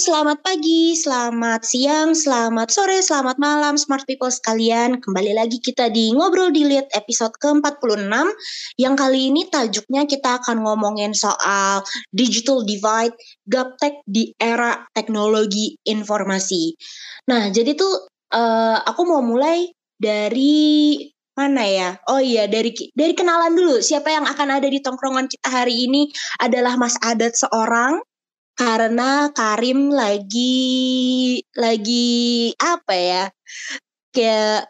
selamat pagi, selamat siang, selamat sore, selamat malam smart people sekalian. Kembali lagi kita di Ngobrol di Lead episode ke-46 yang kali ini tajuknya kita akan ngomongin soal digital divide, gaptek di era teknologi informasi. Nah, jadi tuh uh, aku mau mulai dari mana ya? Oh iya, dari dari kenalan dulu. Siapa yang akan ada di tongkrongan kita hari ini adalah Mas Adat seorang karena Karim lagi lagi apa ya kayak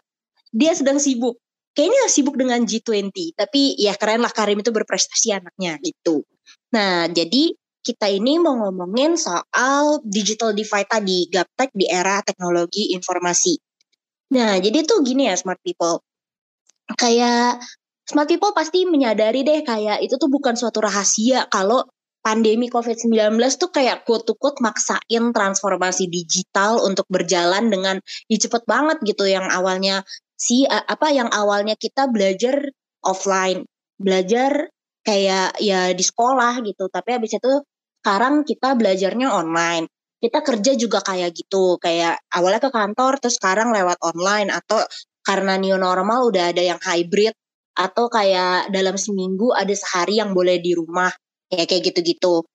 dia sedang sibuk. Kayaknya sibuk dengan G20 tapi ya keren lah Karim itu berprestasi anaknya gitu. Nah jadi kita ini mau ngomongin soal digital divide tadi gaptek di era teknologi informasi. Nah jadi tuh gini ya smart people. Kayak smart people pasti menyadari deh kayak itu tuh bukan suatu rahasia kalau pandemi COVID-19 tuh kayak quote maksain transformasi digital untuk berjalan dengan ya cepet banget gitu. Yang awalnya si apa yang awalnya kita belajar offline, belajar kayak ya di sekolah gitu, tapi habis itu sekarang kita belajarnya online. Kita kerja juga kayak gitu, kayak awalnya ke kantor terus sekarang lewat online. Atau karena new normal udah ada yang hybrid atau kayak dalam seminggu ada sehari yang boleh di rumah ya kayak gitu-gitu.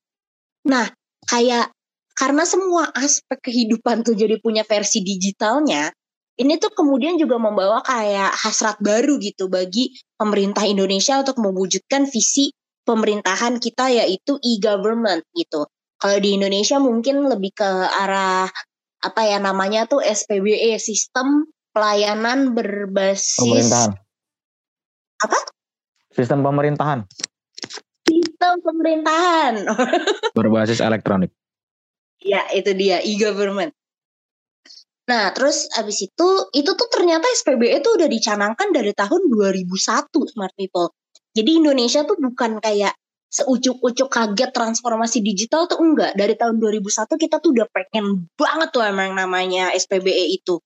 Nah, kayak karena semua aspek kehidupan tuh jadi punya versi digitalnya, ini tuh kemudian juga membawa kayak hasrat baru gitu bagi pemerintah Indonesia untuk mewujudkan visi pemerintahan kita yaitu e-government gitu. Kalau di Indonesia mungkin lebih ke arah apa ya namanya tuh SPBE, sistem pelayanan berbasis pemerintahan. Apa? Sistem pemerintahan sistem pemerintahan. Berbasis elektronik. Ya, itu dia e-government. Nah, terus abis itu, itu tuh ternyata SPBE itu udah dicanangkan dari tahun 2001, smart people. Jadi Indonesia tuh bukan kayak seucuk-ucuk kaget transformasi digital tuh enggak. Dari tahun 2001 kita tuh udah pengen banget tuh emang namanya SPBE itu.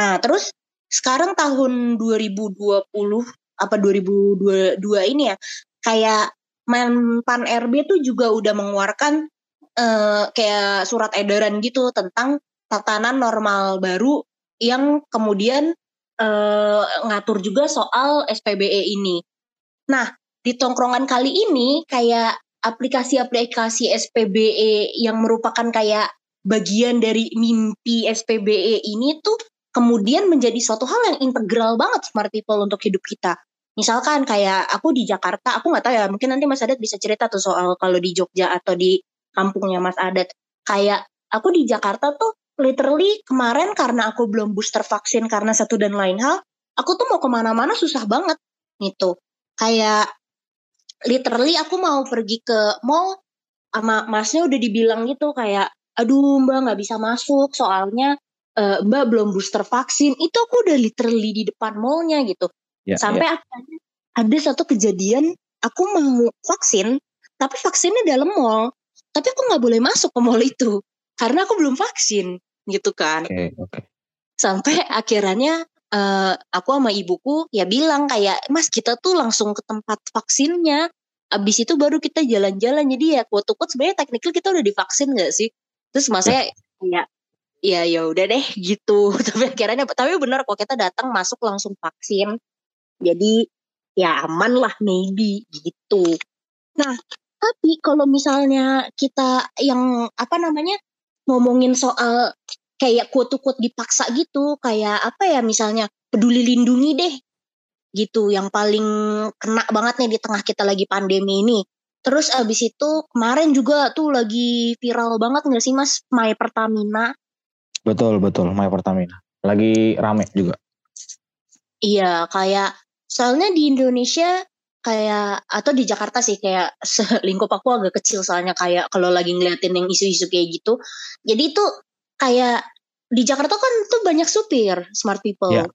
Nah, terus sekarang tahun 2020 apa 2022 ini ya, kayak Menpan RB tuh juga udah mengeluarkan uh, kayak surat edaran gitu tentang tatanan normal baru yang kemudian uh, ngatur juga soal SPBE ini. Nah, di tongkrongan kali ini kayak aplikasi-aplikasi SPBE yang merupakan kayak bagian dari mimpi SPBE ini tuh kemudian menjadi suatu hal yang integral banget smart people untuk hidup kita misalkan kayak aku di Jakarta aku nggak tahu ya mungkin nanti Mas Adat bisa cerita tuh soal kalau di Jogja atau di kampungnya Mas Adat. Kayak aku di Jakarta tuh literally kemarin karena aku belum booster vaksin karena satu dan lain hal aku tuh mau ke mana-mana susah banget gitu. Kayak literally aku mau pergi ke mall sama masnya udah dibilang gitu kayak aduh mbak nggak bisa masuk soalnya uh, mbak belum booster vaksin. Itu aku udah literally di depan mallnya gitu Ya, Sampai ya. akhirnya ada satu kejadian aku mau vaksin, tapi vaksinnya dalam mall. Tapi aku nggak boleh masuk ke mall itu karena aku belum vaksin, gitu kan. Okay, okay. Sampai akhirnya uh, aku sama ibuku ya bilang kayak, Mas kita tuh langsung ke tempat vaksinnya. Abis itu baru kita jalan-jalan. Jadi ya quote quote sebenarnya teknikal kita udah divaksin gak sih? Terus mas saya ya ya ya udah deh gitu tapi akhirnya tapi benar kok kita datang masuk langsung vaksin jadi ya aman lah maybe gitu. Nah, tapi kalau misalnya kita yang apa namanya ngomongin soal kayak quote-quote dipaksa gitu, kayak apa ya misalnya peduli lindungi deh gitu yang paling kena banget nih di tengah kita lagi pandemi ini. Terus abis itu kemarin juga tuh lagi viral banget nggak sih mas My Pertamina? Betul betul My Pertamina lagi rame juga. Iya kayak Soalnya di Indonesia kayak atau di Jakarta sih kayak lingkup aku agak kecil soalnya kayak kalau lagi ngeliatin yang isu-isu kayak gitu. Jadi itu kayak di Jakarta kan tuh banyak supir smart people. Yeah.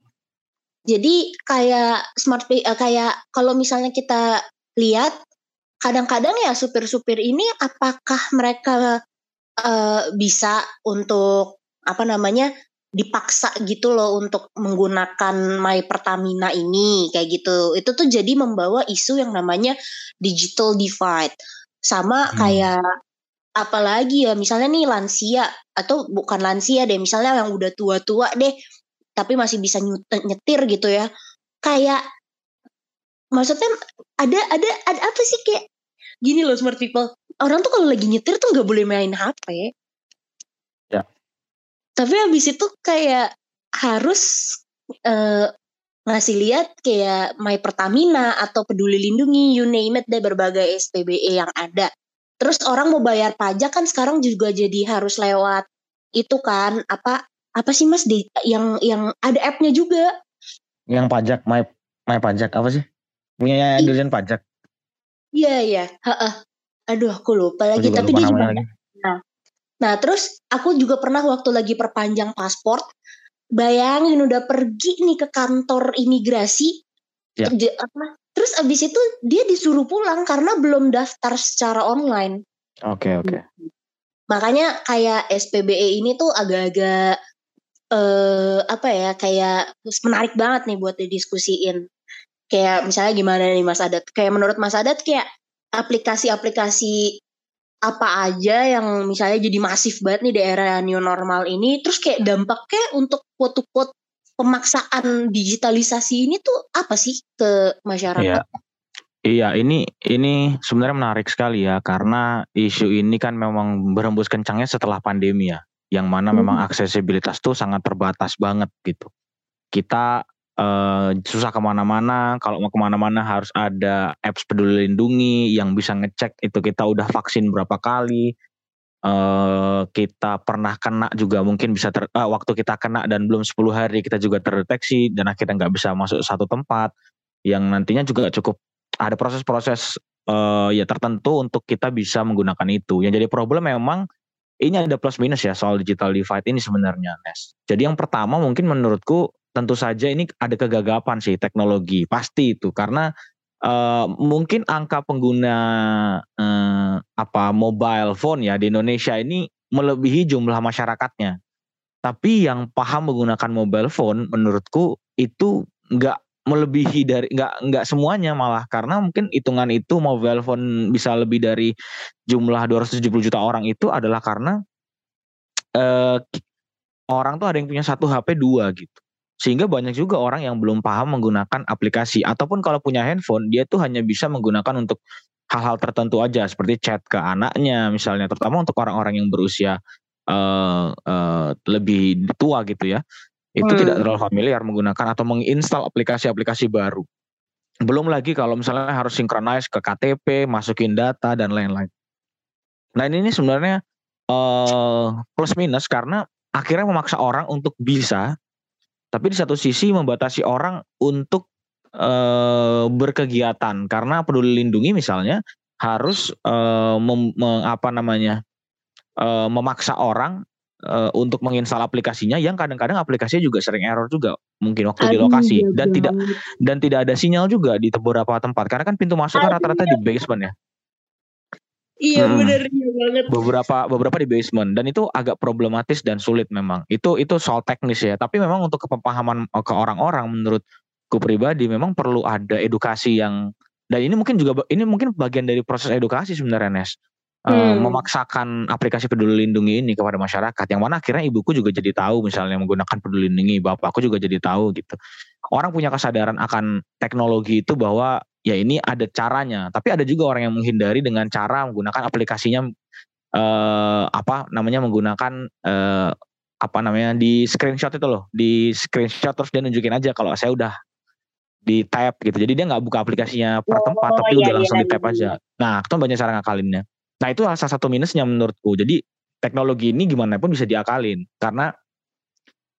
Jadi kayak smart uh, kayak kalau misalnya kita lihat kadang-kadang ya supir-supir ini apakah mereka uh, bisa untuk apa namanya dipaksa gitu loh untuk menggunakan My Pertamina ini kayak gitu. Itu tuh jadi membawa isu yang namanya digital divide. Sama hmm. kayak apalagi ya misalnya nih lansia atau bukan lansia deh misalnya yang udah tua-tua deh tapi masih bisa nyetir gitu ya kayak maksudnya ada ada ada apa sih kayak gini loh smart people orang tuh kalau lagi nyetir tuh nggak boleh main HP tapi habis itu kayak harus uh, ngasih lihat kayak My Pertamina atau Peduli Lindungi, you name it deh berbagai SPBE yang ada. Terus orang mau bayar pajak kan sekarang juga jadi harus lewat itu kan apa apa sih Mas di yang yang ada app-nya juga. Yang pajak My My pajak apa sih? Punya Dirjen Pajak. Iya iya, heeh. Aduh aku lupa lagi tapi lupa dia juga. Nah, terus aku juga pernah waktu lagi perpanjang paspor bayangin udah pergi nih ke kantor imigrasi ya. terus abis itu dia disuruh pulang karena belum daftar secara online oke okay, oke okay. makanya kayak SPBE ini tuh agak-agak eh apa ya kayak menarik banget nih buat didiskusiin kayak misalnya gimana nih Mas Adat kayak menurut Mas Adat kayak aplikasi-aplikasi apa aja yang misalnya jadi masif banget nih daerah new normal ini terus kayak dampaknya untuk quote-quote pemaksaan digitalisasi ini tuh apa sih ke masyarakat? Iya. Iya, ini ini sebenarnya menarik sekali ya karena isu ini kan memang berembus kencangnya setelah pandemi ya, yang mana hmm. memang aksesibilitas tuh sangat terbatas banget gitu. Kita uh, susah ke mana-mana. Kalau mau ke mana-mana harus ada apps peduli lindungi yang bisa ngecek itu kita udah vaksin berapa kali. Uh, kita pernah kena juga mungkin bisa ter, uh, waktu kita kena dan belum 10 hari kita juga terdeteksi dan akhirnya nggak bisa masuk satu tempat yang nantinya juga cukup ada proses-proses uh, ya tertentu untuk kita bisa menggunakan itu. Yang jadi problem memang ini ada plus minus ya soal digital divide ini sebenarnya Nes. Jadi yang pertama mungkin menurutku tentu saja ini ada kegagapan sih teknologi pasti itu karena uh, mungkin angka pengguna uh, apa mobile phone ya di Indonesia ini melebihi jumlah masyarakatnya. Tapi yang paham menggunakan mobile phone menurutku itu nggak melebihi dari nggak nggak semuanya malah karena mungkin hitungan itu mobile phone bisa lebih dari jumlah 270 juta orang itu adalah karena uh, orang tuh ada yang punya satu HP dua gitu. Sehingga banyak juga orang yang belum paham menggunakan aplikasi ataupun kalau punya handphone dia tuh hanya bisa menggunakan untuk hal-hal tertentu aja seperti chat ke anaknya misalnya terutama untuk orang-orang yang berusia uh, uh, lebih tua gitu ya. Itu hmm. tidak terlalu familiar menggunakan atau menginstal aplikasi-aplikasi baru. Belum lagi kalau misalnya harus synchronize ke KTP, masukin data dan lain-lain. Nah ini sebenarnya uh, plus minus karena akhirnya memaksa orang untuk bisa tapi di satu sisi membatasi orang untuk e, berkegiatan. Karena peduli lindungi misalnya harus e, mem, me, apa namanya e, memaksa orang e, untuk menginstal aplikasinya yang kadang-kadang aplikasinya juga sering error juga mungkin waktu Aduh, di lokasi. iya dan tidak dan tidak ada sinyal juga di beberapa tempat. Karena kan pintu masuk kan rata-rata di basement ya Iya hmm. benar iya banget. Beberapa beberapa di basement dan itu agak problematis dan sulit memang. Itu itu soal teknis ya. Tapi memang untuk kepemahaman eh, ke orang-orang menurutku pribadi memang perlu ada edukasi yang dan ini mungkin juga ini mungkin bagian dari proses edukasi sebenarnya Nes. Eh, hmm. memaksakan aplikasi peduli lindungi ini kepada masyarakat yang mana akhirnya ibuku juga jadi tahu misalnya menggunakan peduli lindungi bapakku juga jadi tahu gitu orang punya kesadaran akan teknologi itu bahwa ya ini ada caranya. Tapi ada juga orang yang menghindari dengan cara menggunakan aplikasinya eh, apa namanya menggunakan eh, apa namanya di screenshot itu loh. Di screenshot terus dia nunjukin aja kalau saya udah di tap gitu. Jadi dia nggak buka aplikasinya per oh, tempat oh, tapi iya, udah iya, langsung iya, di tap iya. aja. nah itu banyak cara ngakalinnya. Nah itu salah satu minusnya menurutku. Jadi teknologi ini gimana pun bisa diakalin. Karena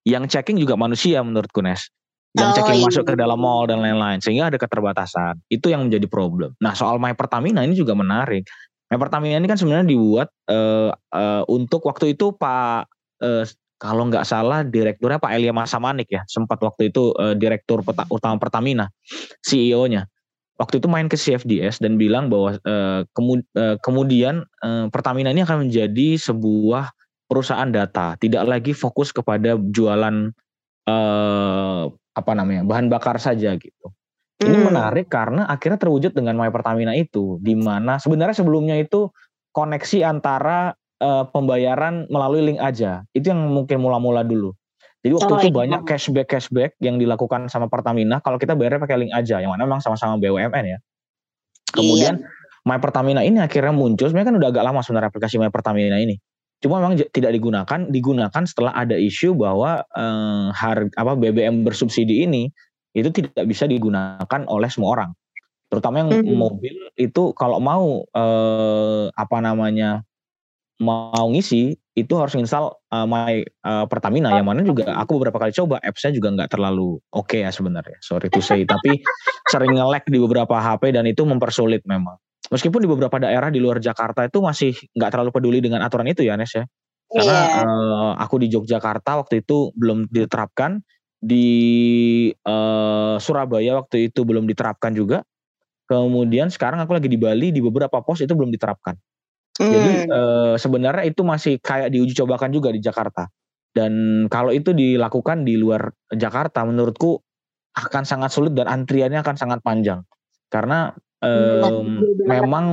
yang checking juga manusia menurutku Nes yang oh, checking iya. masuk ke dalam mall dan lain-lain sehingga ada keterbatasan. Itu yang menjadi problem. Nah soal My Pertamina ini juga menarik. My Pertamina ini kan sebenarnya dibuat uh, uh, untuk waktu itu Pak uh, kalau nggak salah direkturnya Pak Elia Masamanik ya sempat waktu itu uh, direktur peta, utama Pertamina CEO-nya waktu itu main ke CFDS dan bilang bahwa uh, kemud, uh, kemudian uh, Pertamina ini akan menjadi sebuah perusahaan data tidak lagi fokus kepada jualan uh, apa namanya bahan bakar saja gitu. Hmm. Ini menarik karena akhirnya terwujud dengan My Pertamina itu, di mana sebenarnya sebelumnya itu koneksi antara uh, pembayaran melalui link aja. Itu yang mungkin mula-mula dulu. Jadi waktu oh, itu iya. banyak cashback cashback yang dilakukan sama Pertamina kalau kita bayarnya pakai link aja, yang mana memang sama-sama BUMN ya. Kemudian iya. My Pertamina ini akhirnya muncul, sebenarnya kan udah agak lama sebenarnya aplikasi My Pertamina ini. Cuma memang tidak digunakan, digunakan setelah ada isu bahwa eh, harga apa BBM bersubsidi ini itu tidak bisa digunakan oleh semua orang. Terutama yang mm -hmm. mobil itu kalau mau eh, apa namanya mau ngisi itu harus install uh, my uh, Pertamina yang mana juga aku beberapa kali coba appsnya juga nggak terlalu oke okay ya sebenarnya sorry to say tapi sering nge-lag di beberapa HP dan itu mempersulit memang meskipun di beberapa daerah di luar Jakarta itu masih nggak terlalu peduli dengan aturan itu ya Nes ya karena yeah. Iya. uh, aku di Yogyakarta waktu itu belum diterapkan di uh, Surabaya waktu itu belum diterapkan juga kemudian sekarang aku lagi di Bali di beberapa pos itu belum diterapkan Hmm. Jadi uh, sebenarnya itu masih kayak diuji cobakan juga di Jakarta. Dan kalau itu dilakukan di luar Jakarta, menurutku akan sangat sulit dan antriannya akan sangat panjang. Karena um, memang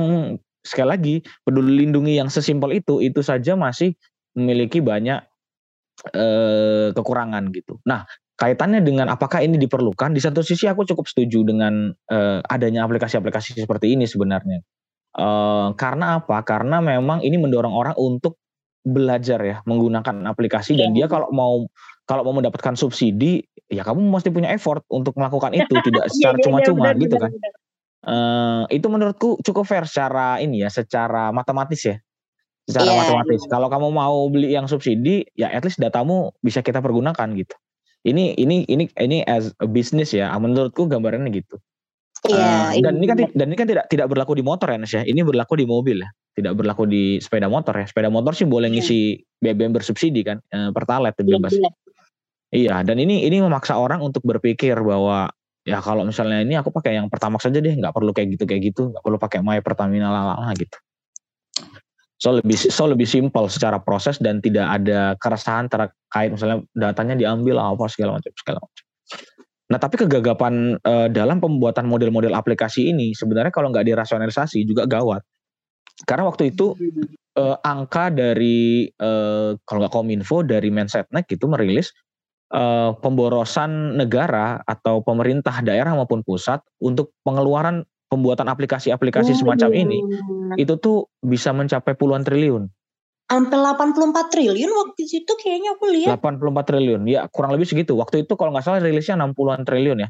sekali lagi peduli lindungi yang sesimpel itu itu saja masih memiliki banyak uh, kekurangan gitu. Nah kaitannya dengan apakah ini diperlukan? Di satu sisi aku cukup setuju dengan uh, adanya aplikasi-aplikasi seperti ini sebenarnya Uh, karena apa? Karena memang ini mendorong orang untuk belajar ya menggunakan aplikasi dan dia kalau mau kalau mau mendapatkan subsidi ya kamu mesti punya effort untuk melakukan itu tidak iya, secara iya, iya, cuma-cuma gitu kan. Uh, itu menurutku cukup fair secara ini ya, secara matematis ya. Secara yeah. matematis. Kalau kamu mau beli yang subsidi, ya at least datamu bisa kita pergunakan gitu. Ini ini ini ini as a business ya. Menurutku gambarannya gitu. Iya. Uh, dan ini kan dan ini kan tidak tidak berlaku di motor ya Nes ya. Ini berlaku di mobil ya. Tidak berlaku di sepeda motor ya. Sepeda motor sih boleh iya. ngisi BBM bersubsidi kan, uh, pertalite bebas. Iya, iya, dan ini ini memaksa orang untuk berpikir bahwa ya kalau misalnya ini aku pakai yang pertama saja deh, nggak perlu kayak gitu kayak gitu, nggak perlu pakai My Pertamina lalala gitu. So lebih so lebih simpel secara proses dan tidak ada keresahan terkait misalnya datanya diambil apa segala macam segala macam. Nah, tapi kegagapan uh, dalam pembuatan model-model aplikasi ini sebenarnya kalau nggak dirasionalisasi juga gawat. Karena waktu itu uh, angka dari uh, kalau nggak kominfo dari Mensetnek itu merilis uh, pemborosan negara atau pemerintah daerah maupun pusat untuk pengeluaran pembuatan aplikasi-aplikasi semacam ini itu tuh bisa mencapai puluhan triliun sampai 84 triliun waktu itu kayaknya aku lihat. 84 triliun. Ya, kurang lebih segitu. Waktu itu kalau nggak salah rilisnya 60-an triliun ya.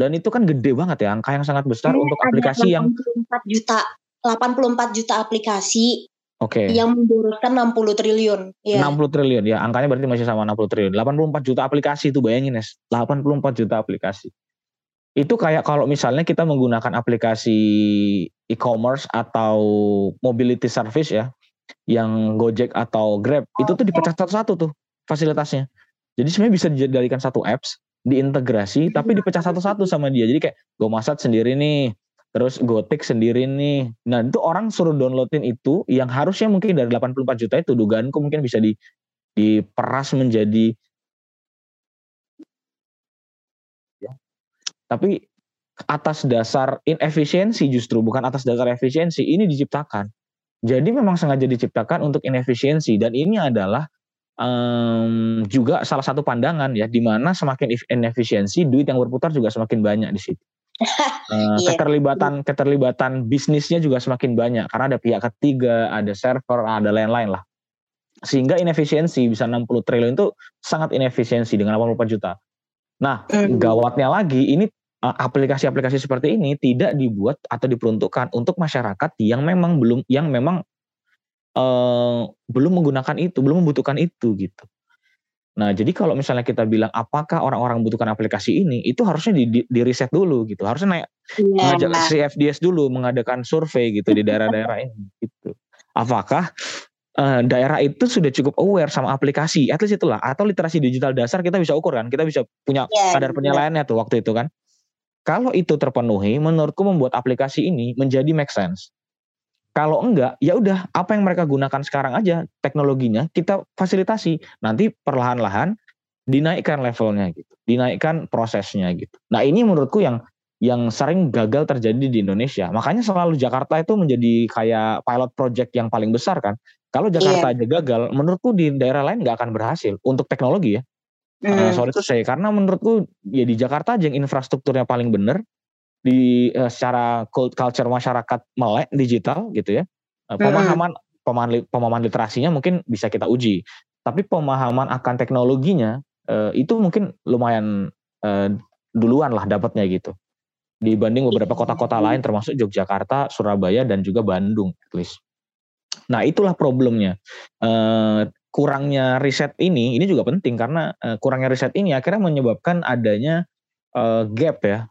Dan itu kan gede banget ya, angka yang sangat besar Ini untuk aplikasi 84 yang 84 juta 84 juta aplikasi Oke. Okay. Yang memboroskan 60 triliun. Ya. 60 triliun ya, angkanya berarti masih sama 60 triliun. 84 juta aplikasi itu bayangin Nes, 84 juta aplikasi. Itu kayak kalau misalnya kita menggunakan aplikasi e-commerce atau mobility service ya, yang Gojek atau Grab itu tuh dipecah satu-satu tuh fasilitasnya. Jadi sebenarnya bisa dijadikan satu apps, diintegrasi tapi dipecah satu-satu sama dia. Jadi kayak Gomasat sendiri nih, terus Gotik sendiri nih. Nah, itu orang suruh downloadin itu yang harusnya mungkin dari 84 juta itu dugaanku mungkin bisa di diperas menjadi ya. Tapi atas dasar inefisiensi justru bukan atas dasar efisiensi ini diciptakan jadi memang sengaja diciptakan untuk inefisiensi dan ini adalah um, juga salah satu pandangan ya di mana semakin inefisiensi duit yang berputar juga semakin banyak di situ. Uh, yeah. keterlibatan keterlibatan bisnisnya juga semakin banyak karena ada pihak ketiga, ada server, ada lain-lain lah. Sehingga inefisiensi bisa 60 triliun itu sangat inefisiensi dengan 84 juta. Nah, mm. gawatnya lagi ini Eh, aplikasi-aplikasi seperti ini tidak dibuat atau diperuntukkan untuk masyarakat yang memang belum yang memang uh, belum menggunakan itu, belum membutuhkan itu gitu. Nah, jadi kalau misalnya kita bilang apakah orang-orang membutuhkan aplikasi ini, itu harusnya di, di, di riset dulu gitu. Harusnya naik yeah. ngajak CFDS dulu mengadakan survei gitu di daerah-daerah ini gitu. Apakah uh, daerah itu sudah cukup aware sama aplikasi, at least itulah atau literasi digital dasar kita bisa ukur kan, kita bisa punya yeah, kadar penilaiannya tuh waktu itu kan. Kalau itu terpenuhi, menurutku membuat aplikasi ini menjadi make sense. Kalau enggak, ya udah apa yang mereka gunakan sekarang aja teknologinya kita fasilitasi. Nanti perlahan-lahan dinaikkan levelnya gitu, dinaikkan prosesnya gitu. Nah ini menurutku yang yang sering gagal terjadi di Indonesia. Makanya selalu Jakarta itu menjadi kayak pilot project yang paling besar kan. Kalau Jakarta yeah. aja gagal, menurutku di daerah lain nggak akan berhasil untuk teknologi ya. Mm. Uh, sorry itu saya karena menurutku ya di Jakarta aja yang infrastrukturnya paling benar di uh, secara culture masyarakat melek digital gitu ya. Uh, pemahaman mm. pemahaman pemahaman literasinya mungkin bisa kita uji. Tapi pemahaman akan teknologinya uh, itu mungkin lumayan uh, duluan lah dapatnya gitu dibanding beberapa kota-kota lain termasuk Yogyakarta, Surabaya dan juga Bandung at least. Nah itulah problemnya. Uh, kurangnya riset ini, ini juga penting karena uh, kurangnya riset ini akhirnya menyebabkan adanya uh, gap ya,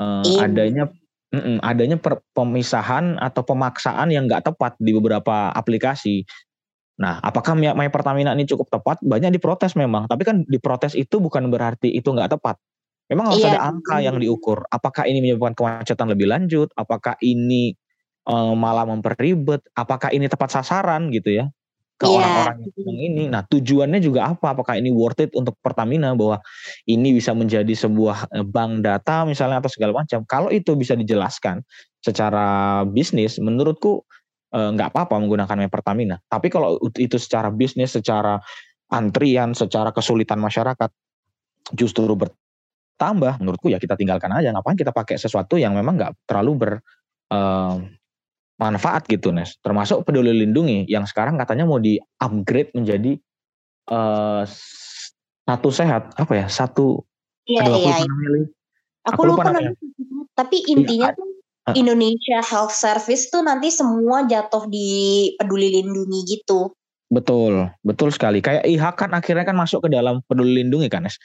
uh, adanya mm, adanya per, pemisahan atau pemaksaan yang nggak tepat di beberapa aplikasi. Nah, apakah My Pertamina ini cukup tepat? Banyak diprotes memang, tapi kan diprotes itu bukan berarti itu nggak tepat. Memang harus iya. ada angka yang diukur. Apakah ini menyebabkan kemacetan lebih lanjut? Apakah ini uh, malah memperribet? Apakah ini tepat sasaran gitu ya? Ke yeah. orang-orang yang ini. Nah, tujuannya juga apa? Apakah ini worth it untuk Pertamina bahwa ini bisa menjadi sebuah eh, bank data misalnya atau segala macam? Kalau itu bisa dijelaskan secara bisnis, menurutku eh, nggak apa-apa menggunakan Pertamina. Tapi kalau itu secara bisnis, secara antrian, secara kesulitan masyarakat, justru ber, tambah menurutku ya kita tinggalkan aja ngapain kita pakai sesuatu yang memang nggak terlalu ber uh, manfaat gitu Nes. Termasuk peduli lindungi yang sekarang katanya mau di upgrade menjadi uh, satu sehat apa ya satu iya, aduh, iya, aku iya. aku, lupa, lupa namanya. tapi intinya iya, tuh Indonesia Health Service tuh nanti semua jatuh di peduli lindungi gitu. Betul, betul sekali. Kayak IHAK kan akhirnya kan masuk ke dalam peduli lindungi kan, Nes.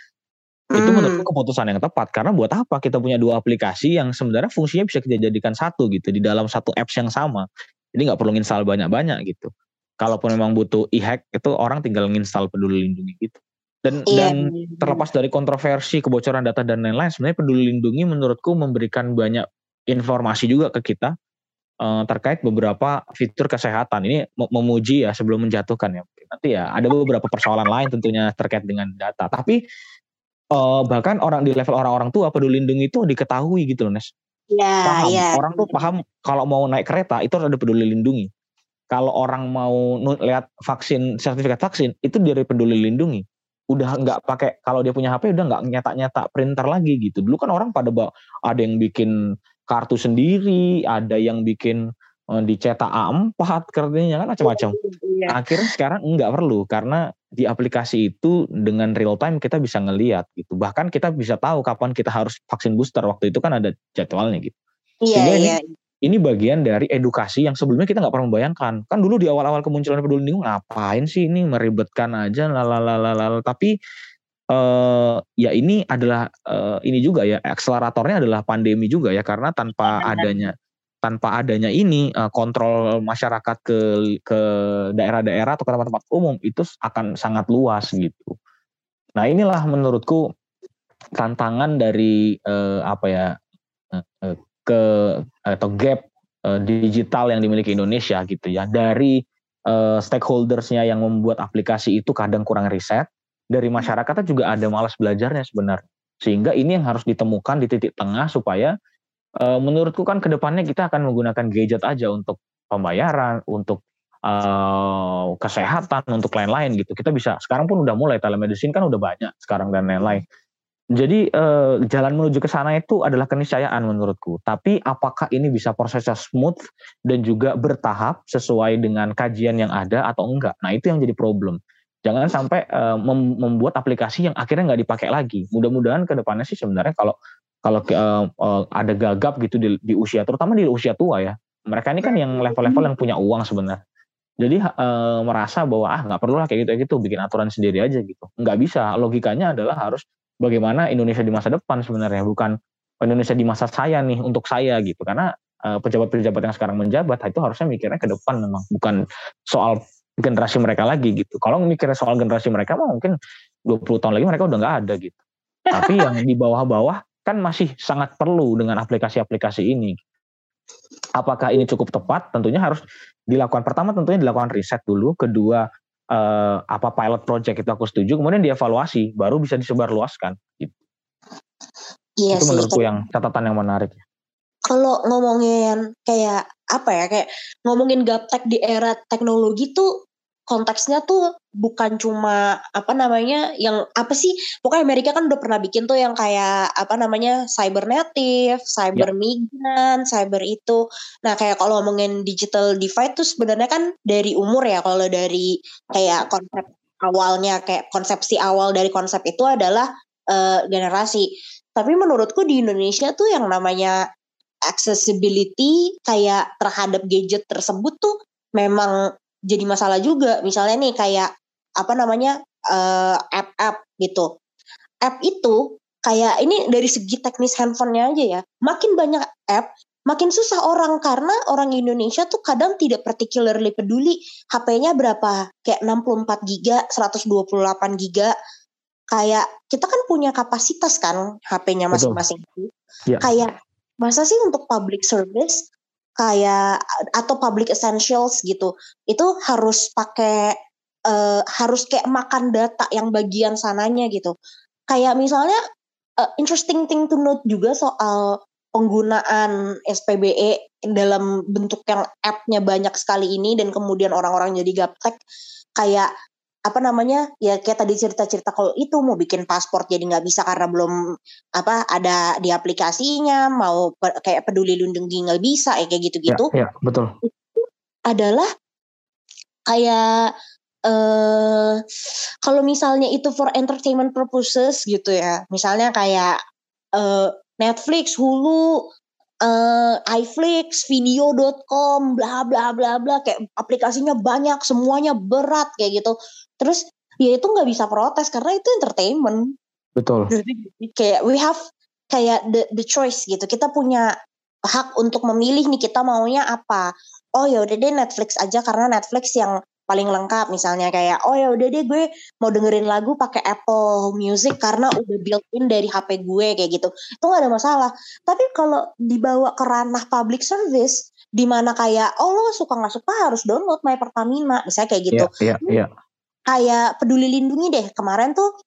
Itu hmm. menurutku keputusan yang tepat karena buat apa kita punya dua aplikasi yang sebenarnya fungsinya bisa kita jadikan satu gitu di dalam satu apps yang sama. Jadi nggak perlu install banyak-banyak gitu. Kalaupun memang butuh e-hack itu orang tinggal nginstal peduli lindungi gitu. Dan iya. dan terlepas dari kontroversi kebocoran data dan lain-lain, sebenarnya peduli lindungi menurutku memberikan banyak informasi juga ke kita uh, terkait beberapa fitur kesehatan. Ini memuji ya sebelum menjatuhkan ya. Nanti ya ada beberapa persoalan lain tentunya terkait dengan data. Tapi uh, bahkan orang di level orang-orang tua peduli lindungi itu diketahui gitu loh Nes. Iya, paham. Ya. Orang tuh paham kalau mau naik kereta itu harus ada peduli lindungi. Kalau orang mau lihat vaksin sertifikat vaksin itu dari peduli lindungi. Udah nggak pakai kalau dia punya HP udah nggak nyetak-nyetak printer lagi gitu. Dulu kan orang pada ada yang bikin kartu sendiri, ada yang bikin dicetak A4 kertasnya kan macam-macam. Iya. Akhirnya sekarang enggak perlu karena di aplikasi itu dengan real time kita bisa ngelihat gitu. Bahkan kita bisa tahu kapan kita harus vaksin booster. Waktu itu kan ada jadwalnya gitu. Iya, Sehingga iya. Ini, ini bagian dari edukasi yang sebelumnya kita nggak pernah membayangkan. Kan dulu di awal-awal kemunculan peduli lindungi ngapain sih ini meribetkan aja lalalala tapi uh, ya ini adalah uh, ini juga ya akseleratornya adalah pandemi juga ya karena tanpa iya, adanya tanpa adanya ini uh, kontrol masyarakat ke ke daerah-daerah atau ke tempat-tempat umum itu akan sangat luas gitu. Nah inilah menurutku tantangan dari uh, apa ya uh, ke atau gap uh, digital yang dimiliki Indonesia gitu ya. Dari uh, stakeholdersnya yang membuat aplikasi itu kadang kurang riset dari masyarakatnya juga ada malas belajarnya sebenarnya. Sehingga ini yang harus ditemukan di titik tengah supaya uh, menurutku kan ke depannya kita akan menggunakan gadget aja untuk pembayaran, untuk uh, kesehatan, untuk lain-lain gitu. Kita bisa sekarang pun udah mulai telemedicine kan udah banyak sekarang dan lain-lain. Jadi uh, jalan menuju ke sana itu adalah keniscayaan menurutku. Tapi apakah ini bisa prosesnya smooth dan juga bertahap sesuai dengan kajian yang ada atau enggak? Nah itu yang jadi problem. Jangan sampai uh, mem membuat aplikasi yang akhirnya nggak dipakai lagi. Mudah-mudahan ke depannya sih sebenarnya kalau kalau uh, uh, ada gagap gitu di, di usia terutama di usia tua ya. Mereka ini kan yang level-level yang punya uang sebenarnya. Jadi uh, merasa bahwa ah nggak perlu lah kayak gitu gitu bikin aturan sendiri aja gitu. Nggak bisa. Logikanya adalah harus bagaimana Indonesia di masa depan sebenarnya bukan Indonesia di masa saya nih untuk saya gitu. Karena pejabat-pejabat uh, yang sekarang menjabat itu harusnya mikirnya ke depan memang bukan soal generasi mereka lagi gitu. Kalau mikirnya soal generasi mereka mah mungkin 20 tahun lagi mereka udah nggak ada gitu. Tapi yang di bawah-bawah kan masih sangat perlu dengan aplikasi-aplikasi ini. Apakah ini cukup tepat? Tentunya harus dilakukan. Pertama tentunya dilakukan riset dulu. Kedua eh, apa pilot project itu aku setuju. Kemudian dievaluasi, baru bisa disebarluaskan. Gitu. Iya itu sih, menurutku yang catatan yang menarik. Kalau ngomongin kayak apa ya kayak ngomongin gaptek di era teknologi tuh konteksnya tuh bukan cuma apa namanya yang apa sih pokoknya Amerika kan udah pernah bikin tuh yang kayak apa namanya cyber native, cyber yeah. migran, cyber itu. Nah kayak kalau ngomongin digital divide tuh sebenarnya kan dari umur ya kalau dari kayak konsep awalnya kayak konsepsi awal dari konsep itu adalah uh, generasi. Tapi menurutku di Indonesia tuh yang namanya accessibility kayak terhadap gadget tersebut tuh memang jadi masalah juga. Misalnya nih kayak apa namanya uh, app-app gitu. App itu kayak ini dari segi teknis handphonenya aja ya. Makin banyak app, makin susah orang karena orang Indonesia tuh kadang tidak particularly peduli HP-nya berapa. Kayak 64 giga, 128 giga. Kayak kita kan punya kapasitas kan HP-nya masing-masing. Ya. Kayak masa sih untuk public service kayak atau public essentials gitu itu harus pakai uh, harus kayak makan data yang bagian sananya gitu. Kayak misalnya uh, interesting thing to note juga soal penggunaan SPBE dalam bentuk yang app-nya banyak sekali ini dan kemudian orang-orang jadi gaptek kayak apa namanya ya kayak tadi cerita-cerita kalau itu mau bikin paspor jadi nggak bisa karena belum apa ada di aplikasinya mau pe, kayak peduli lindungi nggak bisa ya kayak gitu-gitu. Ya, ya betul. Itu adalah kayak eh kalau misalnya itu for entertainment purposes gitu ya. Misalnya kayak uh, Netflix, Hulu, uh, iFlix, video.com, bla bla bla bla kayak aplikasinya banyak, semuanya berat kayak gitu. Terus ya itu nggak bisa protes karena itu entertainment. Betul. kayak we have kayak the the choice gitu. Kita punya hak untuk memilih nih kita maunya apa. Oh ya udah deh Netflix aja karena Netflix yang paling lengkap. Misalnya kayak oh ya udah deh gue mau dengerin lagu pakai Apple Music karena udah built-in dari HP gue kayak gitu. Itu nggak ada masalah. Tapi kalau dibawa ke ranah public service di mana kayak oh lo suka nggak suka harus download My Pertamina misalnya kayak gitu. Yeah, yeah, yeah kayak peduli lindungi deh kemarin tuh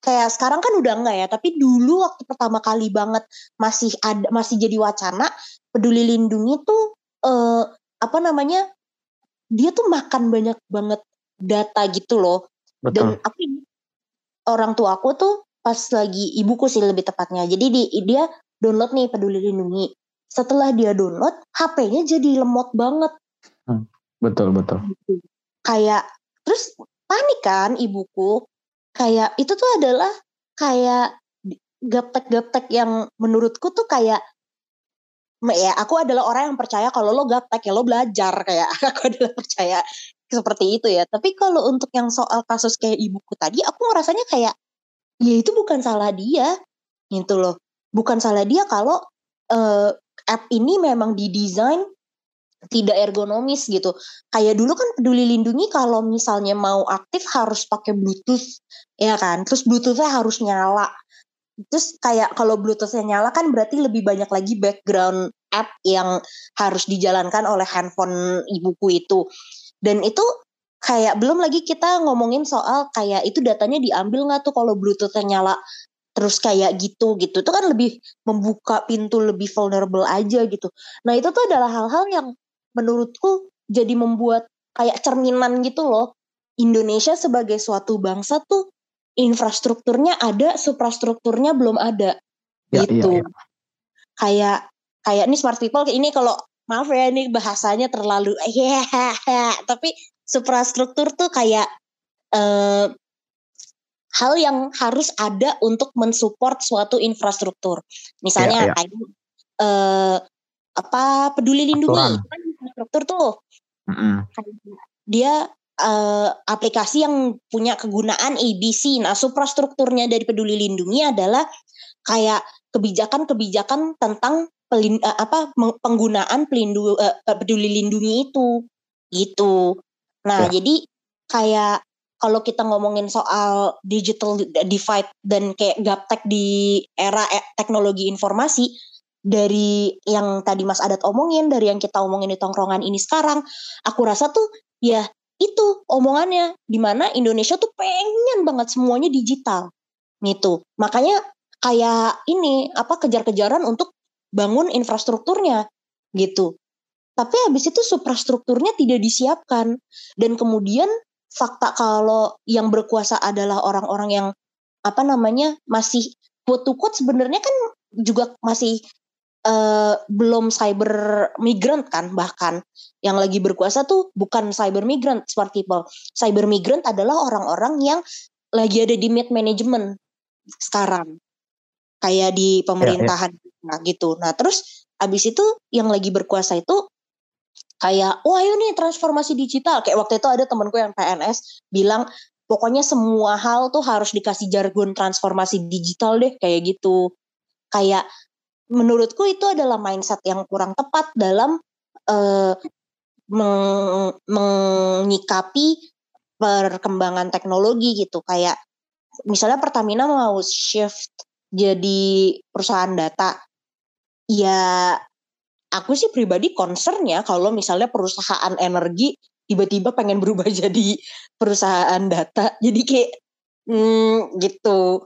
kayak sekarang kan udah enggak ya tapi dulu waktu pertama kali banget masih ada masih jadi wacana peduli lindungi tuh eh, apa namanya dia tuh makan banyak banget data gitu loh. Betul. dan aku orang tua aku tuh pas lagi ibuku sih lebih tepatnya. Jadi di, dia download nih peduli lindungi. Setelah dia download HP-nya jadi lemot banget. Hmm, betul betul. Gitu. kayak terus panik kan ibuku. Kayak itu tuh adalah kayak gaptek-gaptek yang menurutku tuh kayak ya aku adalah orang yang percaya kalau lo gaptek ya lo belajar kayak aku adalah percaya seperti itu ya tapi kalau untuk yang soal kasus kayak ibuku tadi aku ngerasanya kayak ya itu bukan salah dia gitu loh bukan salah dia kalau uh, app ini memang didesain tidak ergonomis gitu. Kayak dulu kan peduli lindungi kalau misalnya mau aktif harus pakai bluetooth ya kan. Terus bluetoothnya harus nyala. Terus kayak kalau bluetoothnya nyala kan berarti lebih banyak lagi background app yang harus dijalankan oleh handphone ibuku itu. Dan itu kayak belum lagi kita ngomongin soal kayak itu datanya diambil nggak tuh kalau bluetoothnya nyala terus kayak gitu gitu itu kan lebih membuka pintu lebih vulnerable aja gitu nah itu tuh adalah hal-hal yang menurutku jadi membuat kayak cerminan gitu loh. Indonesia sebagai suatu bangsa tuh infrastrukturnya ada, suprastrukturnya belum ada. Ya, gitu. Ya, ya. Kayak kayak ini smart people ini kalau maaf ya ini bahasanya terlalu ya yeah, tapi suprastruktur tuh kayak uh, hal yang harus ada untuk mensupport suatu infrastruktur. Misalnya ya, ya. kayak uh, apa peduli lindungi infrastruktur tuh. Mm-hmm. Dia uh, aplikasi yang punya kegunaan ABC. Nah, suprastrukturnya dari Peduli Lindungi adalah kayak kebijakan-kebijakan tentang pelin, uh, apa penggunaan pelindu, uh, Peduli Lindungi itu. Gitu. Nah, ya. jadi kayak kalau kita ngomongin soal digital divide dan kayak gaptek di era teknologi informasi, dari yang tadi Mas Adat omongin, dari yang kita omongin di tongkrongan ini sekarang, aku rasa tuh ya itu omongannya. Di mana Indonesia tuh pengen banget semuanya digital. Gitu makanya kayak ini apa kejar-kejaran untuk bangun infrastrukturnya gitu. Tapi habis itu suprastrukturnya tidak disiapkan. Dan kemudian fakta kalau yang berkuasa adalah orang-orang yang apa namanya masih quote to quote sebenarnya kan juga masih uh, belum cyber migrant kan bahkan yang lagi berkuasa tuh bukan cyber migrant smart people. Cyber migrant adalah orang-orang yang lagi ada di mid management sekarang. Kayak di pemerintahan ya, ya. nah gitu. Nah terus abis itu yang lagi berkuasa itu kayak wah ayo nih transformasi digital. Kayak waktu itu ada temenku yang PNS bilang pokoknya semua hal tuh harus dikasih jargon transformasi digital deh kayak gitu. Kayak menurutku itu adalah mindset yang kurang tepat dalam uh, meng menyikapi perkembangan teknologi gitu. Kayak misalnya Pertamina mau shift jadi perusahaan data. Ya aku sih pribadi concern ya kalau misalnya perusahaan energi tiba-tiba pengen berubah jadi perusahaan data. Jadi kayak hmm, gitu.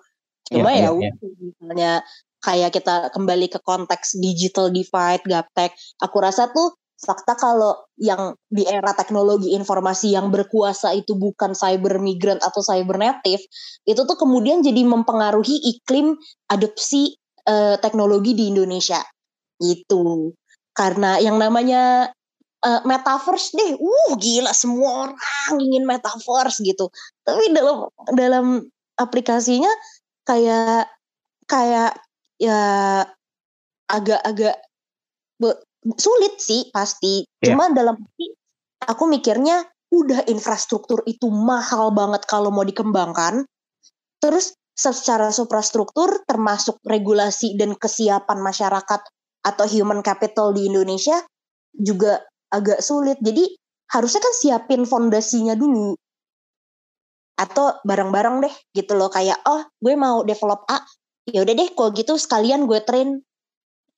Cuma ya, ya, ya, ya. misalnya kayak kita kembali ke konteks digital divide gaptek. Aku rasa tuh fakta kalau yang di era teknologi informasi yang berkuasa itu bukan cyber migrant atau cyber native itu tuh kemudian jadi mempengaruhi iklim adopsi uh, teknologi di Indonesia. Itu karena yang namanya uh, metaverse deh, uh gila semua orang ingin metaverse gitu. Tapi dalam dalam aplikasinya kayak kayak ya agak-agak sulit sih pasti. Yeah. Cuma dalam aku mikirnya udah infrastruktur itu mahal banget kalau mau dikembangkan. Terus secara suprastruktur termasuk regulasi dan kesiapan masyarakat atau human capital di Indonesia juga agak sulit. Jadi harusnya kan siapin fondasinya dulu. Atau bareng-bareng deh gitu loh kayak oh gue mau develop A, ya udah deh kalau gitu sekalian gue train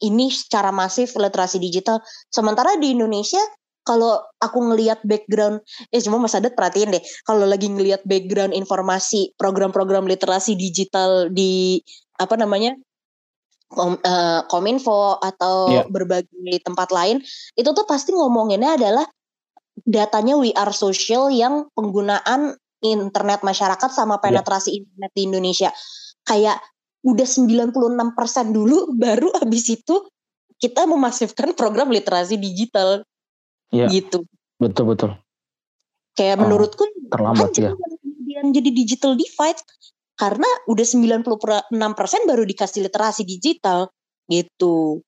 ini secara masif literasi digital. Sementara di Indonesia kalau aku ngelihat background, eh cuma Mas Adat perhatiin deh, kalau lagi ngelihat background informasi program-program literasi digital di apa namanya kom, uh, kominfo atau yeah. berbagai tempat lain itu tuh pasti ngomonginnya adalah datanya we are social yang penggunaan internet masyarakat sama iya. penetrasi yeah. internet di Indonesia kayak udah 96% dulu baru habis itu kita memasifkan program literasi digital yeah. gitu betul betul kayak oh, menurutku terlambat ya kemudian jadi digital divide karena udah 96% baru dikasih literasi digital gitu.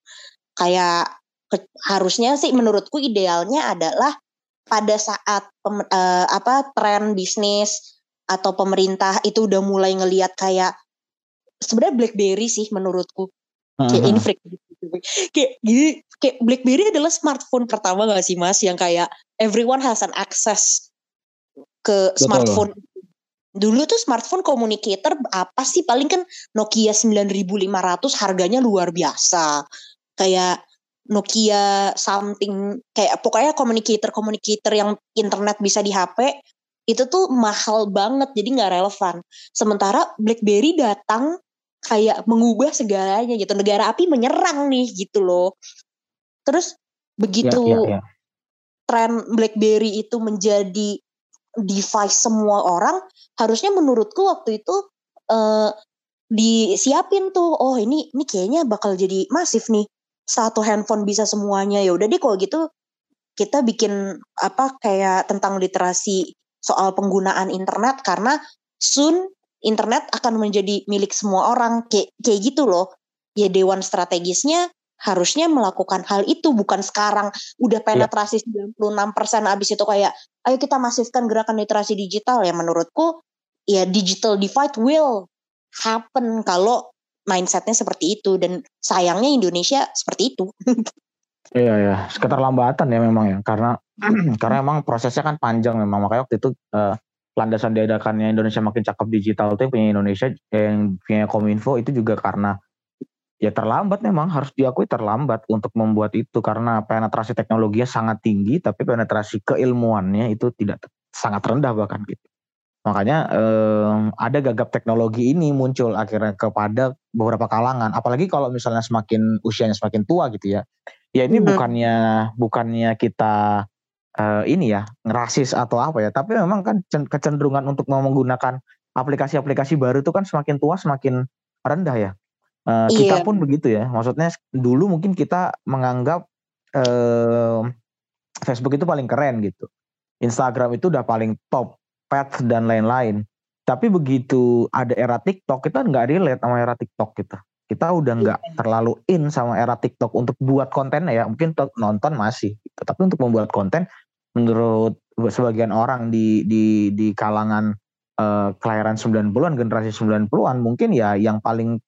Kayak ke, harusnya sih menurutku idealnya adalah pada saat pem, uh, apa tren bisnis atau pemerintah itu udah mulai ngelihat kayak sebenarnya BlackBerry sih menurutku uh-huh. kayak ini freak kayak gini kayak BlackBerry adalah smartphone pertama gak sih mas yang kayak everyone has an access ke Betul. smartphone Dulu tuh smartphone communicator apa sih paling kan Nokia 9500 harganya luar biasa. Kayak Nokia something kayak pokoknya communicator communicator yang internet bisa di HP itu tuh mahal banget jadi nggak relevan. Sementara BlackBerry datang kayak mengubah segalanya gitu. Negara api menyerang nih gitu loh. Terus begitu ya, ya, ya. tren BlackBerry itu menjadi device semua orang harusnya menurutku waktu itu uh, disiapin tuh oh ini ini kayaknya bakal jadi masif nih satu handphone bisa semuanya ya udah deh kalau gitu kita bikin apa kayak tentang literasi soal penggunaan internet karena soon internet akan menjadi milik semua orang kayak kayak gitu loh ya dewan strategisnya harusnya melakukan hal itu bukan sekarang udah iya. penetrasi ya. 96% abis itu kayak ayo kita masifkan gerakan literasi digital ya menurutku ya digital divide will happen kalau mindsetnya seperti itu dan sayangnya Indonesia seperti itu. Iya ya, keterlambatan ya memang ya karena karena memang prosesnya kan panjang memang makanya waktu itu uh, landasan diadakannya Indonesia makin cakep digital itu yang punya Indonesia yang punya Kominfo itu juga karena ya terlambat memang harus diakui terlambat untuk membuat itu karena penetrasi teknologinya sangat tinggi tapi penetrasi keilmuannya itu tidak sangat rendah bahkan gitu. Makanya eh, ada gagap teknologi ini muncul akhirnya kepada beberapa kalangan. Apalagi kalau misalnya semakin usianya semakin tua gitu ya. Ya ini hmm. bukannya bukannya kita eh, ini ya ngerasis atau apa ya. Tapi memang kan kecenderungan untuk menggunakan aplikasi-aplikasi baru itu kan semakin tua semakin rendah ya. Uh, iya. Kita pun begitu ya. Maksudnya dulu mungkin kita menganggap uh, Facebook itu paling keren gitu. Instagram itu udah paling top, pet dan lain-lain. Tapi begitu ada era TikTok, kita nggak relate sama era TikTok kita. Kita udah nggak iya. terlalu in sama era TikTok untuk buat konten ya. Mungkin nonton masih, gitu. tapi untuk membuat konten, menurut sebagian orang di di di kalangan uh, kelahiran 90-an, generasi 90-an, mungkin ya yang paling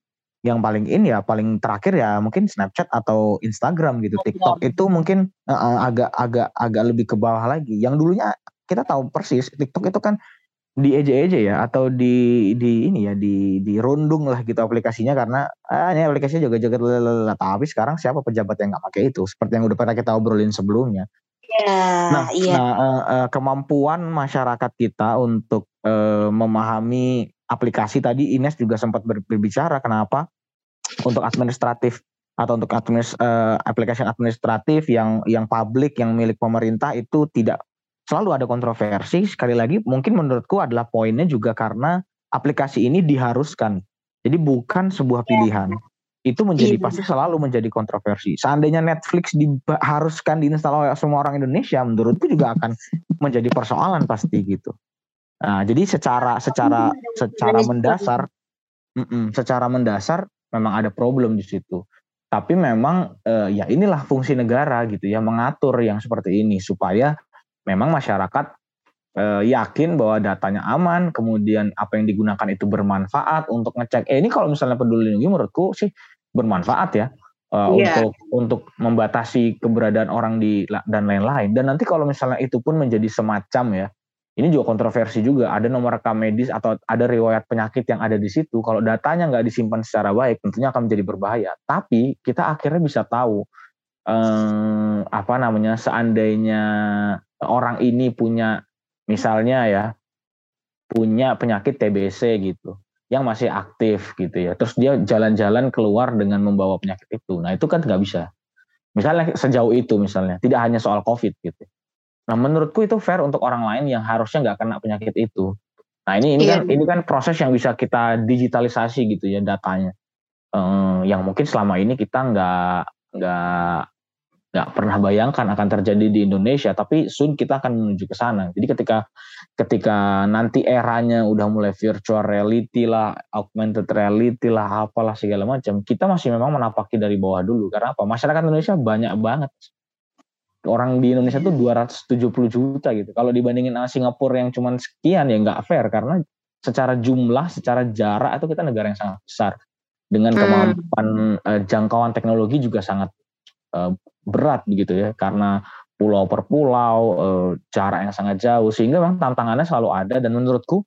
yang paling in ya paling terakhir ya mungkin Snapchat atau Instagram gitu. TikTok itu mungkin uh, agak agak agak lebih ke bawah lagi. Yang dulunya kita tahu persis TikTok itu kan di eje-eje ya atau di di ini ya di di rundung lah gitu aplikasinya karena ah ini aplikasinya juga joget tapi sekarang siapa pejabat yang nggak pakai itu seperti yang udah pernah kita obrolin sebelumnya. Yeah, nah, iya. nah uh, uh, kemampuan masyarakat kita untuk uh, memahami aplikasi tadi Ines juga sempat berbicara kenapa? Untuk administratif atau untuk administ, uh, aplikasi administratif yang yang publik yang milik pemerintah itu tidak selalu ada kontroversi. Sekali lagi mungkin menurutku adalah poinnya juga karena aplikasi ini diharuskan. Jadi bukan sebuah pilihan itu menjadi iya. pasti selalu menjadi kontroversi. Seandainya Netflix diharuskan diinstal oleh semua orang Indonesia, menurutku juga akan menjadi persoalan pasti gitu. Nah, jadi secara secara secara mendasar, mm -mm, secara mendasar memang ada problem di situ. Tapi memang eh, ya inilah fungsi negara gitu ya mengatur yang seperti ini supaya memang masyarakat eh, yakin bahwa datanya aman, kemudian apa yang digunakan itu bermanfaat untuk ngecek. Eh ini kalau misalnya peduli lindungi menurutku sih bermanfaat ya. Uh, yeah. untuk untuk membatasi keberadaan orang di dan lain-lain dan nanti kalau misalnya itu pun menjadi semacam ya ini juga kontroversi juga ada nomor rekam medis atau ada riwayat penyakit yang ada di situ kalau datanya nggak disimpan secara baik tentunya akan menjadi berbahaya tapi kita akhirnya bisa tahu eh, apa namanya seandainya orang ini punya misalnya ya punya penyakit TBC gitu yang masih aktif gitu ya terus dia jalan-jalan keluar dengan membawa penyakit itu nah itu kan nggak bisa misalnya sejauh itu misalnya tidak hanya soal covid gitu Nah, menurutku itu fair untuk orang lain yang harusnya nggak kena penyakit itu. Nah, ini ini iya. kan ini kan proses yang bisa kita digitalisasi gitu ya datanya. Um, yang mungkin selama ini kita nggak nggak nggak pernah bayangkan akan terjadi di Indonesia, tapi soon kita akan menuju ke sana. Jadi ketika ketika nanti eranya udah mulai virtual reality lah, augmented reality lah, apalah segala macam, kita masih memang menapaki dari bawah dulu. Karena apa? Masyarakat Indonesia banyak banget orang di Indonesia tuh 270 juta gitu. Kalau dibandingin sama Singapura yang cuma sekian ya nggak fair karena secara jumlah, secara jarak itu kita negara yang sangat besar dengan hmm. kemampuan uh, jangkauan teknologi juga sangat uh, berat begitu ya karena pulau per pulau uh, jarak yang sangat jauh sehingga memang tantangannya selalu ada dan menurutku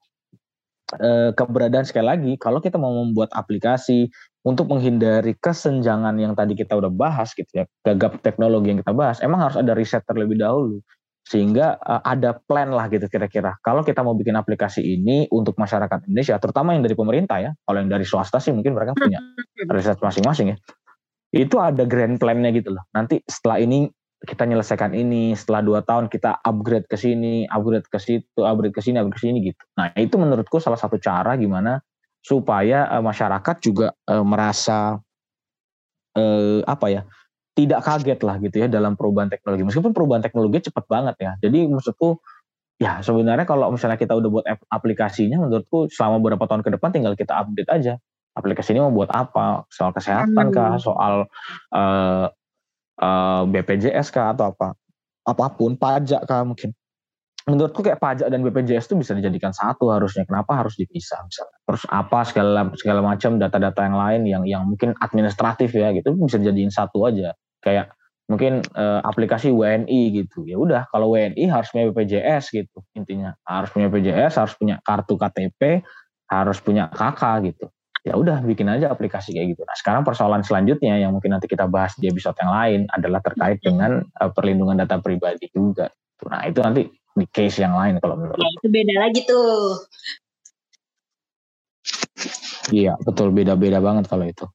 uh, keberadaan sekali lagi kalau kita mau membuat aplikasi untuk menghindari kesenjangan yang tadi kita udah bahas gitu ya, gagap teknologi yang kita bahas, emang harus ada riset terlebih dahulu sehingga uh, ada plan lah gitu kira-kira. Kalau kita mau bikin aplikasi ini untuk masyarakat Indonesia, terutama yang dari pemerintah ya, kalau yang dari swasta sih mungkin mereka punya riset masing-masing ya. Itu ada grand plan-nya gitu loh. Nanti setelah ini kita nyelesaikan ini, setelah dua tahun kita upgrade ke sini, upgrade ke situ, upgrade ke sini, upgrade ke sini gitu. Nah itu menurutku salah satu cara gimana supaya uh, masyarakat juga uh, merasa uh, apa ya tidak kaget lah gitu ya dalam perubahan teknologi. Meskipun perubahan teknologi cepat banget ya. Jadi maksudku ya sebenarnya kalau misalnya kita udah buat aplikasinya menurutku selama beberapa tahun ke depan tinggal kita update aja. Aplikasi ini mau buat apa? Soal kesehatan kah? Soal uh, uh, BPJS kah atau apa apa pun pajak kah mungkin menurutku kayak pajak dan BPJS itu bisa dijadikan satu harusnya. Kenapa harus dipisah misalnya? Terus apa segala segala macam data-data yang lain yang yang mungkin administratif ya gitu bisa dijadiin satu aja. Kayak mungkin uh, aplikasi WNI gitu. Ya udah kalau WNI harus punya BPJS gitu intinya. Harus punya BPJS, harus punya kartu KTP, harus punya KK gitu. Ya udah bikin aja aplikasi kayak gitu. Nah, sekarang persoalan selanjutnya yang mungkin nanti kita bahas di episode yang lain adalah terkait dengan uh, perlindungan data pribadi juga. Nah, itu nanti di case yang lain kalau menurut. Ya itu beda lagi tuh. Iya betul beda-beda banget kalau itu.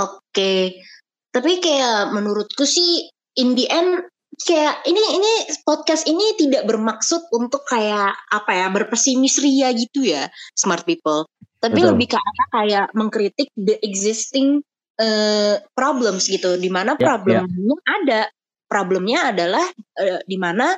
Oke, tapi kayak menurutku sih in the end kayak ini ini podcast ini tidak bermaksud untuk kayak apa ya berpesimis ria gitu ya smart people tapi Betul. lebih ke arah kayak mengkritik the existing uh, problems gitu di mana yeah, problemnya yeah. ada problemnya adalah uh, di mana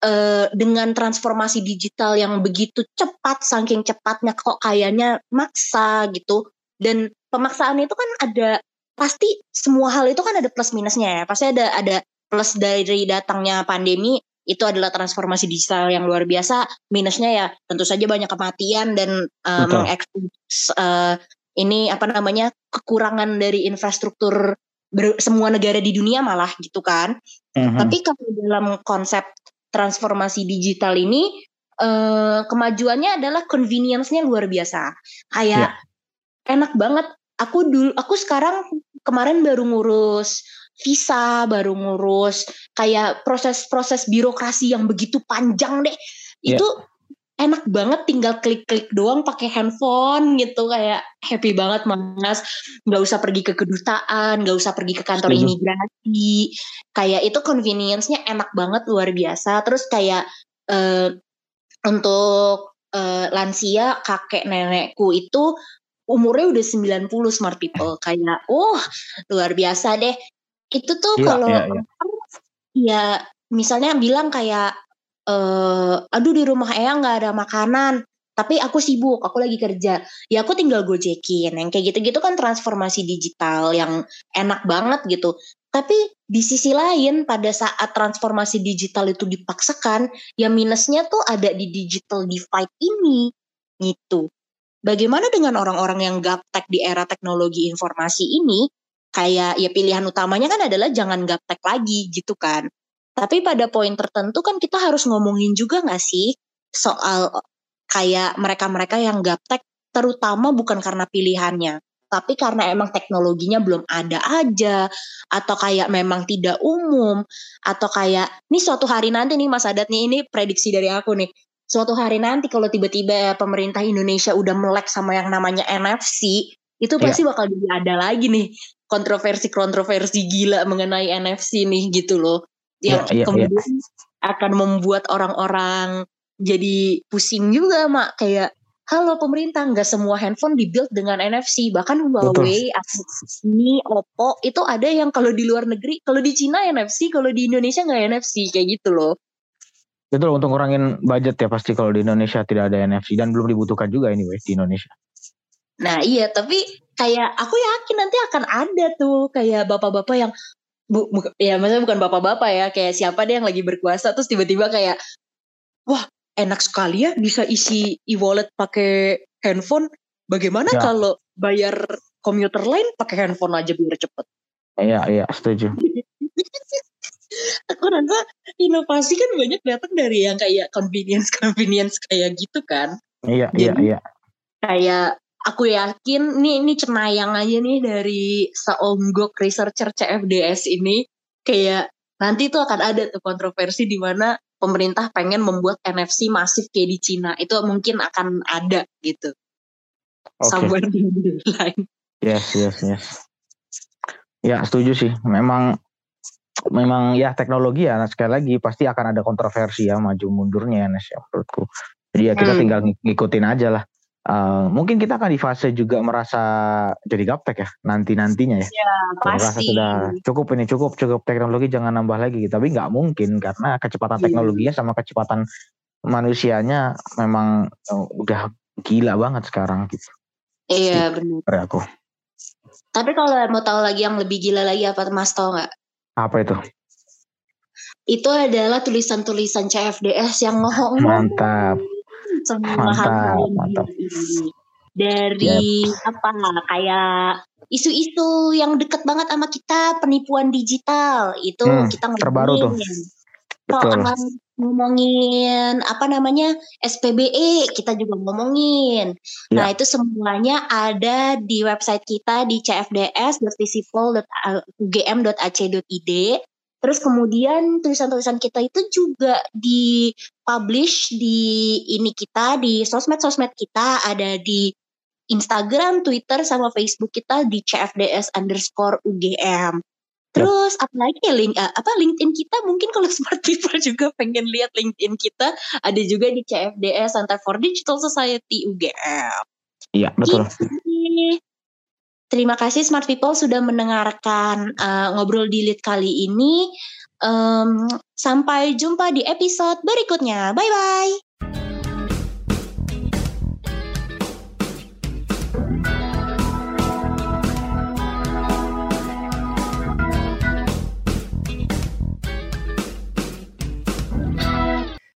uh, dengan transformasi digital yang begitu cepat saking cepatnya kok kayaknya maksa gitu dan pemaksaan itu kan ada pasti semua hal itu kan ada plus minusnya ya pasti ada ada plus dari datangnya pandemi itu adalah transformasi digital yang luar biasa. Minusnya ya tentu saja banyak kematian dan uh, mengekspos uh, ini apa namanya kekurangan dari infrastruktur ber, semua negara di dunia malah gitu kan. Uh-huh. Tapi kalau dalam konsep transformasi digital ini uh, kemajuannya adalah convenience-nya luar biasa. Kayak yeah. enak banget. Aku dulu aku sekarang kemarin baru ngurus visa, baru ngurus kayak proses-proses birokrasi yang begitu panjang deh. Yeah. Itu enak banget tinggal klik-klik doang pakai handphone gitu kayak happy banget mas nggak usah pergi ke kedutaan nggak usah pergi ke kantor Setuju. imigrasi kayak itu convenience-nya enak banget luar biasa terus kayak uh, untuk uh, lansia kakek nenekku itu umurnya udah 90 smart people kayak oh luar biasa deh itu tuh ya, kalau ya, ya. ya misalnya bilang kayak eh aduh di rumah Eyang nggak ada makanan tapi aku sibuk, aku lagi kerja. Ya aku tinggal gojekin. Yang kayak gitu-gitu kan transformasi digital yang enak banget gitu. Tapi di sisi lain pada saat transformasi digital itu dipaksakan, ya minusnya tuh ada di digital divide ini. Gitu. Bagaimana dengan orang-orang yang gaptek di era teknologi informasi ini kayak ya pilihan utamanya kan adalah jangan gaptek lagi gitu kan. Tapi pada poin tertentu kan kita harus ngomongin juga gak sih soal kayak mereka-mereka yang gaptek terutama bukan karena pilihannya, tapi karena emang teknologinya belum ada aja atau kayak memang tidak umum atau kayak ini suatu hari nanti nih Mas Adat nih ini prediksi dari aku nih. Suatu hari nanti kalau tiba-tiba pemerintah Indonesia udah melek sama yang namanya NFC, itu iya. pasti yeah. bakal jadi ada lagi nih kontroversi-kontroversi gila mengenai NFC nih gitu loh. Yang yeah, yeah, kemudian yeah. akan membuat orang-orang jadi pusing juga mak. Kayak halo pemerintah nggak semua handphone dibuild dengan NFC bahkan Huawei, Xiaomi, Oppo itu ada yang kalau di luar negeri kalau di Cina NFC kalau di Indonesia nggak NFC kayak gitu loh. Betul untuk ngurangin budget ya pasti kalau di Indonesia tidak ada NFC dan belum dibutuhkan juga anyway di Indonesia. Nah iya tapi kayak aku yakin nanti akan ada tuh kayak bapak-bapak yang bu, bu, ya maksudnya bukan bapak-bapak ya kayak siapa deh yang lagi berkuasa terus tiba-tiba kayak wah enak sekali ya bisa isi e-wallet pakai handphone bagaimana ya. kalau bayar komuter lain pakai handphone aja biar cepet? Iya iya setuju. Aku rasa inovasi kan banyak datang dari yang kayak convenience convenience kayak gitu kan. Iya iya iya. kayak aku yakin nih ini cenayang aja nih dari seonggok researcher CFDS ini. Kayak nanti tuh akan ada tuh kontroversi di mana pemerintah pengen membuat NFC masif kayak di Cina. Itu mungkin akan ada gitu. Okay. somewhere di lain yes yes yes. Ya setuju sih. Memang memang ya teknologi ya. Nah sekali lagi pasti akan ada kontroversi ya maju mundurnya ya menurutku. Jadi ya kita hmm. tinggal ngikutin aja lah Uh, mungkin kita akan di fase juga merasa jadi gaptek ya nanti nantinya ya. Ya pasti. sudah cukup ini cukup cukup teknologi jangan nambah lagi. Tapi nggak mungkin karena kecepatan yeah. teknologinya sama kecepatan manusianya memang uh, udah gila banget sekarang gitu. Iya gitu, benar. aku. Tapi kalau mau tahu lagi yang lebih gila lagi apa Mas tau nggak? Apa itu? Itu adalah tulisan-tulisan CFDS yang ngomong. Mantap semua mantap, mantap. dari yep. apa kayak isu-isu yang deket banget sama kita penipuan digital itu hmm, kita ngomongin terbaru tuh soal ngomongin apa namanya SPBE kita juga ngomongin. Ya. Nah itu semuanya ada di website kita di cfds.visipol.ugm.ac.id. Terus kemudian tulisan-tulisan kita itu juga di-publish di ini kita, di sosmed-sosmed kita, ada di Instagram, Twitter, sama Facebook kita di CFDS underscore UGM. Terus yep. apalagi link uh, apa LinkedIn kita mungkin kalau smart people juga pengen lihat LinkedIn kita ada juga di CFDS Center for Digital Society UGM. Iya betul. Gitu. Terima kasih smart people sudah mendengarkan uh, ngobrol di lead kali ini. Um, sampai jumpa di episode berikutnya. Bye bye.